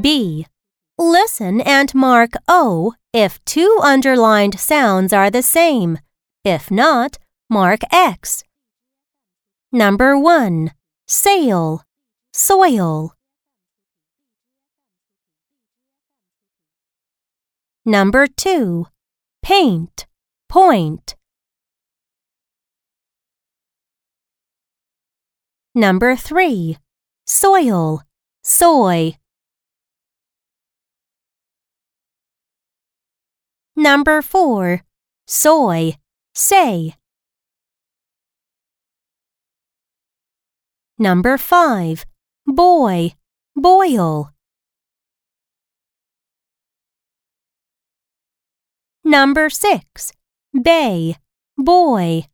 B. Listen and mark O if two underlined sounds are the same. If not, mark X. Number 1. Sail, soil. Number 2. Paint, point. Number 3. Soil, soy. Number 4. Soy, say. Number 5. Boy, boil. Number 6. Bay, boy.